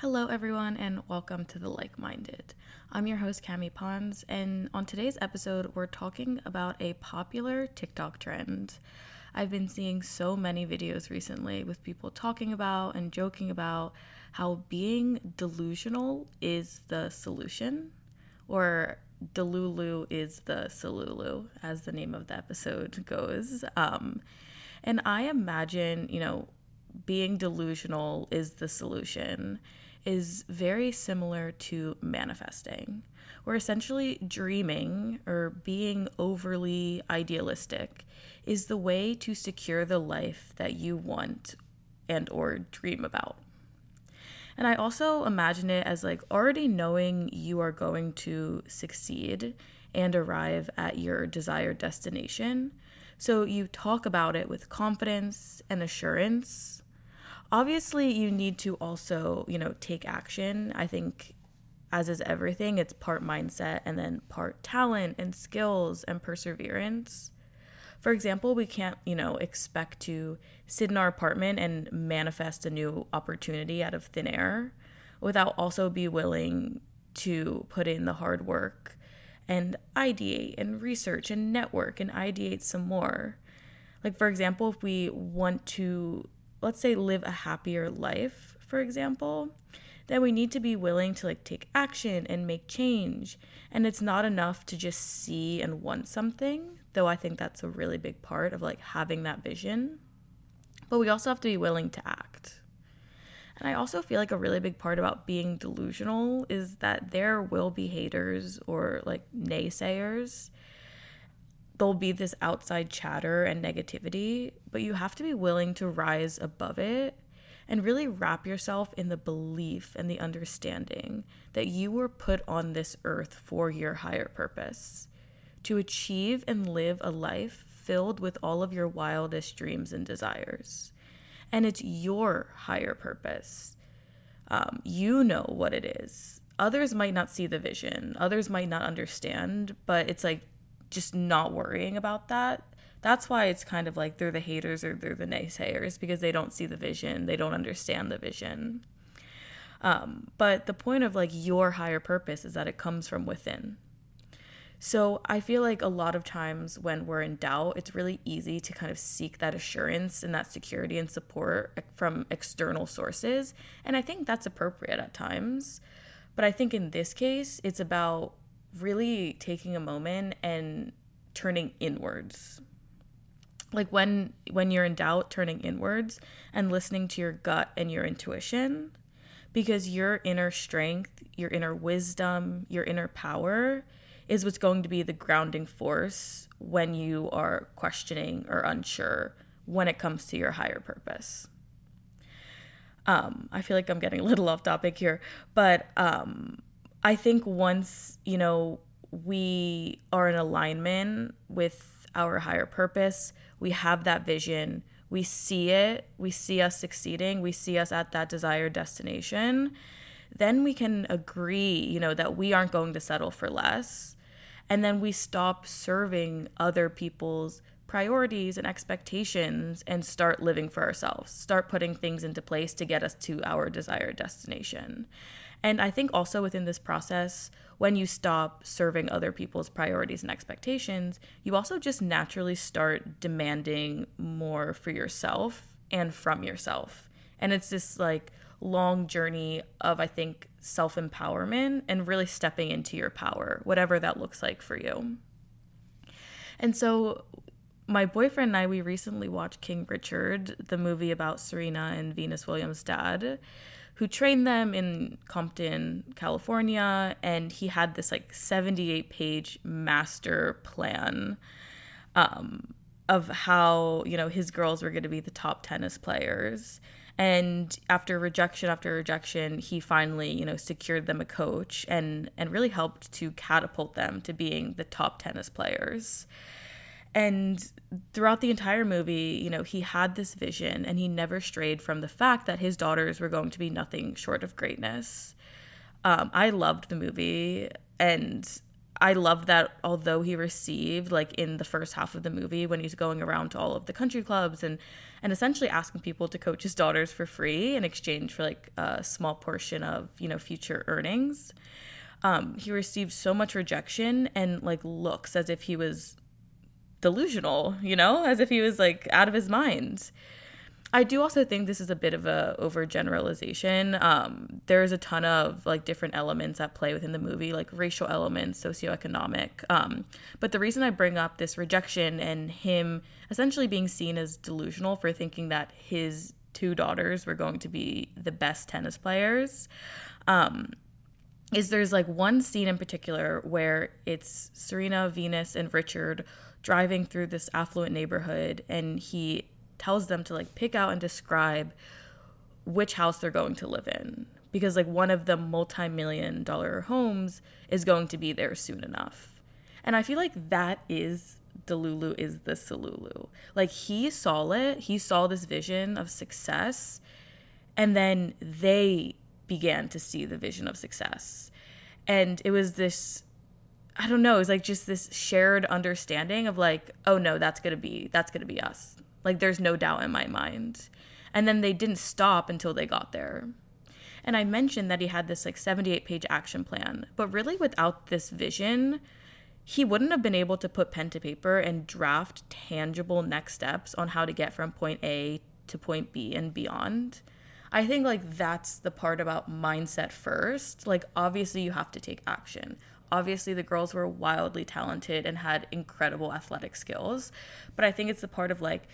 Hello, everyone, and welcome to The Like Minded. I'm your host, Cami Pons, and on today's episode, we're talking about a popular TikTok trend. I've been seeing so many videos recently with people talking about and joking about how being delusional is the solution, or Delulu is the Solulu, as the name of the episode goes. Um, and I imagine, you know, being delusional is the solution is very similar to manifesting. We're essentially dreaming or being overly idealistic is the way to secure the life that you want and or dream about. And I also imagine it as like already knowing you are going to succeed and arrive at your desired destination. So you talk about it with confidence and assurance obviously you need to also you know take action. I think as is everything it's part mindset and then part talent and skills and perseverance. For example we can't you know expect to sit in our apartment and manifest a new opportunity out of thin air without also be willing to put in the hard work and ideate and research and network and ideate some more. Like for example if we want to let's say live a happier life, for example, then we need to be willing to like take action and make change. And it's not enough to just see and want something, though I think that's a really big part of like having that vision. But we also have to be willing to act. And I also feel like a really big part about being delusional is that there will be haters or like naysayers there'll be this outside chatter and negativity, but you have to be willing to rise above it and really wrap yourself in the belief and the understanding that you were put on this earth for your higher purpose to achieve and live a life filled with all of your wildest dreams and desires. And it's your higher purpose. Um, you know what it is. Others might not see the vision, others might not understand, but it's like just not worrying about that. That's why it's kind of like they're the haters or they're the naysayers because they don't see the vision, they don't understand the vision. Um, but the point of like your higher purpose is that it comes from within. So I feel like a lot of times when we're in doubt, it's really easy to kind of seek that assurance and that security and support from external sources. And I think that's appropriate at times. But I think in this case, it's about really taking a moment and turning inwards. Like when when you're in doubt turning inwards and listening to your gut and your intuition because your inner strength your inner wisdom your inner power is what's going to be the grounding force when you are questioning or unsure when it comes to your higher purpose. Um, i feel like i'm getting a little off topic here but um, I think once, you know, we are in alignment with our higher purpose, we have that vision, we see it, we see us succeeding, we see us at that desired destination, then we can agree, you know, that we aren't going to settle for less. And then we stop serving other people's priorities and expectations and start living for ourselves, start putting things into place to get us to our desired destination. And I think also within this process, when you stop serving other people's priorities and expectations, you also just naturally start demanding more for yourself and from yourself. And it's this like long journey of, I think, self empowerment and really stepping into your power, whatever that looks like for you. And so, my boyfriend and I, we recently watched King Richard, the movie about Serena and Venus Williams' dad who trained them in Compton, California, and he had this like 78 page master plan um, of how, you know, his girls were going to be the top tennis players. And after rejection after rejection, he finally, you know, secured them a coach and and really helped to catapult them to being the top tennis players. And throughout the entire movie, you know, he had this vision and he never strayed from the fact that his daughters were going to be nothing short of greatness. Um, I loved the movie and I loved that although he received like in the first half of the movie when he's going around to all of the country clubs and and essentially asking people to coach his daughters for free in exchange for like a small portion of, you know, future earnings. Um, he received so much rejection and like looks as if he was delusional, you know, as if he was like out of his mind. I do also think this is a bit of a overgeneralization. Um, there's a ton of like different elements at play within the movie, like racial elements, socioeconomic. Um, but the reason I bring up this rejection and him essentially being seen as delusional for thinking that his two daughters were going to be the best tennis players um, is there's like one scene in particular where it's Serena, Venus, and Richard driving through this affluent neighborhood, and he tells them to like pick out and describe which house they're going to live in because like one of the multi-million dollar homes is going to be there soon enough. And I feel like that is Delulu is the Solulu. Like he saw it, he saw this vision of success, and then they began to see the vision of success. And it was this I don't know, it was like just this shared understanding of like, oh no, that's gonna be that's gonna be us. Like there's no doubt in my mind. And then they didn't stop until they got there. And I mentioned that he had this like 78 page action plan, but really without this vision, he wouldn't have been able to put pen to paper and draft tangible next steps on how to get from point A to point B and beyond. I think like that's the part about mindset first. Like obviously you have to take action. Obviously the girls were wildly talented and had incredible athletic skills, but I think it's the part of like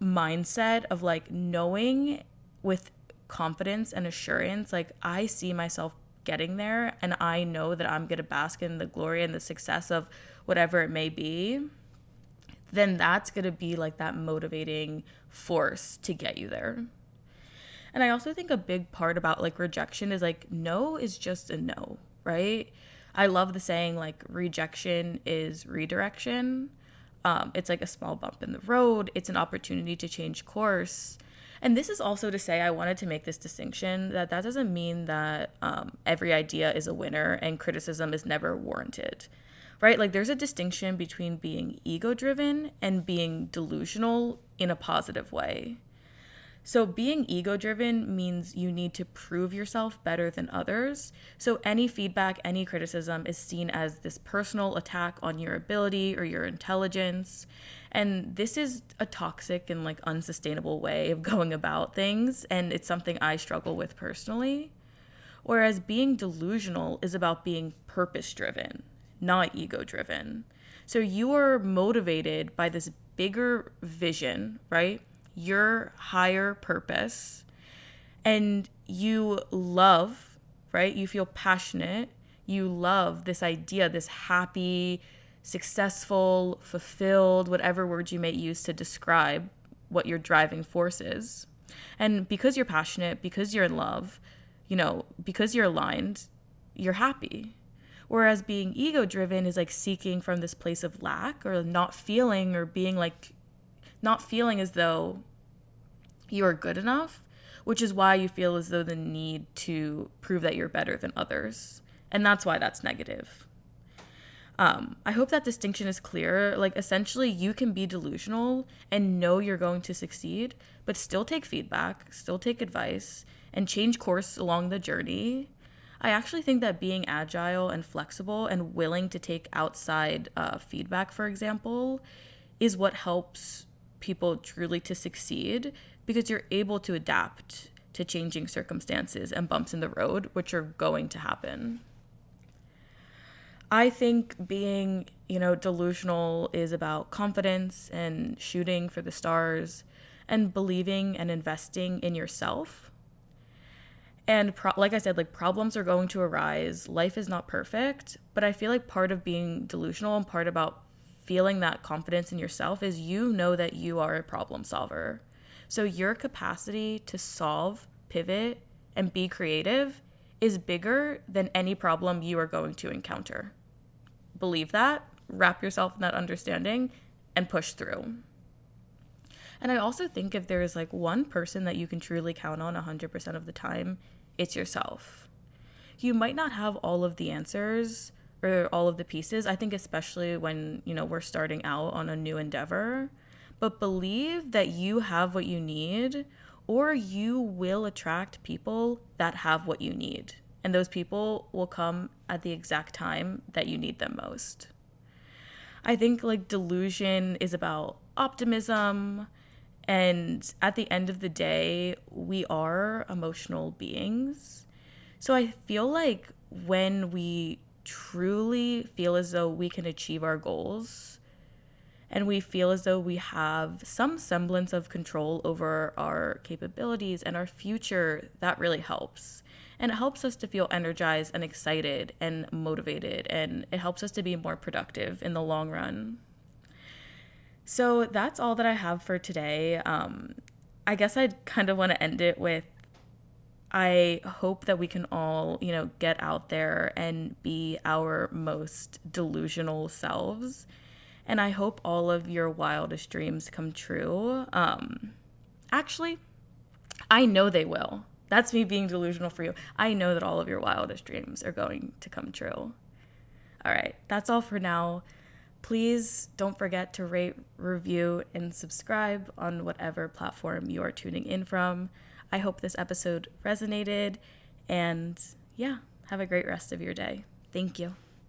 mindset of like knowing with confidence and assurance like I see myself getting there and I know that I'm going to bask in the glory and the success of whatever it may be then that's going to be like that motivating force to get you there. And I also think a big part about like rejection is like no is just a no, right? I love the saying like rejection is redirection. Um, it's like a small bump in the road, it's an opportunity to change course. And this is also to say, I wanted to make this distinction that that doesn't mean that um, every idea is a winner and criticism is never warranted, right? Like there's a distinction between being ego driven and being delusional in a positive way. So, being ego driven means you need to prove yourself better than others. So, any feedback, any criticism is seen as this personal attack on your ability or your intelligence. And this is a toxic and like unsustainable way of going about things. And it's something I struggle with personally. Whereas being delusional is about being purpose driven, not ego driven. So, you are motivated by this bigger vision, right? Your higher purpose and you love, right? You feel passionate. You love this idea, this happy, successful, fulfilled, whatever word you may use to describe what your driving force is. And because you're passionate, because you're in love, you know, because you're aligned, you're happy. Whereas being ego driven is like seeking from this place of lack or not feeling or being like not feeling as though you are good enough, which is why you feel as though the need to prove that you're better than others. And that's why that's negative. Um, I hope that distinction is clear. Like, essentially, you can be delusional and know you're going to succeed, but still take feedback, still take advice, and change course along the journey. I actually think that being agile and flexible and willing to take outside uh, feedback, for example, is what helps people truly to succeed because you're able to adapt to changing circumstances and bumps in the road, which are going to happen. I think being, you know, delusional is about confidence and shooting for the stars and believing and investing in yourself. And pro- like I said, like problems are going to arise. Life is not perfect, but I feel like part of being delusional and part about feeling that confidence in yourself is you know that you are a problem solver. So your capacity to solve, pivot, and be creative is bigger than any problem you are going to encounter. Believe that, wrap yourself in that understanding, and push through. And I also think if there is like one person that you can truly count on 100% of the time, it's yourself. You might not have all of the answers, or all of the pieces. I think especially when, you know, we're starting out on a new endeavor, but believe that you have what you need or you will attract people that have what you need. And those people will come at the exact time that you need them most. I think like delusion is about optimism. And at the end of the day, we are emotional beings. So I feel like when we truly feel as though we can achieve our goals and we feel as though we have some semblance of control over our capabilities and our future, that really helps. And it helps us to feel energized and excited and motivated, and it helps us to be more productive in the long run. So that's all that I have for today. Um, I guess I'd kind of want to end it with I hope that we can all, you know, get out there and be our most delusional selves. And I hope all of your wildest dreams come true. Um, actually, I know they will. That's me being delusional for you. I know that all of your wildest dreams are going to come true. All right, that's all for now. Please don't forget to rate, review, and subscribe on whatever platform you are tuning in from. I hope this episode resonated. And yeah, have a great rest of your day. Thank you.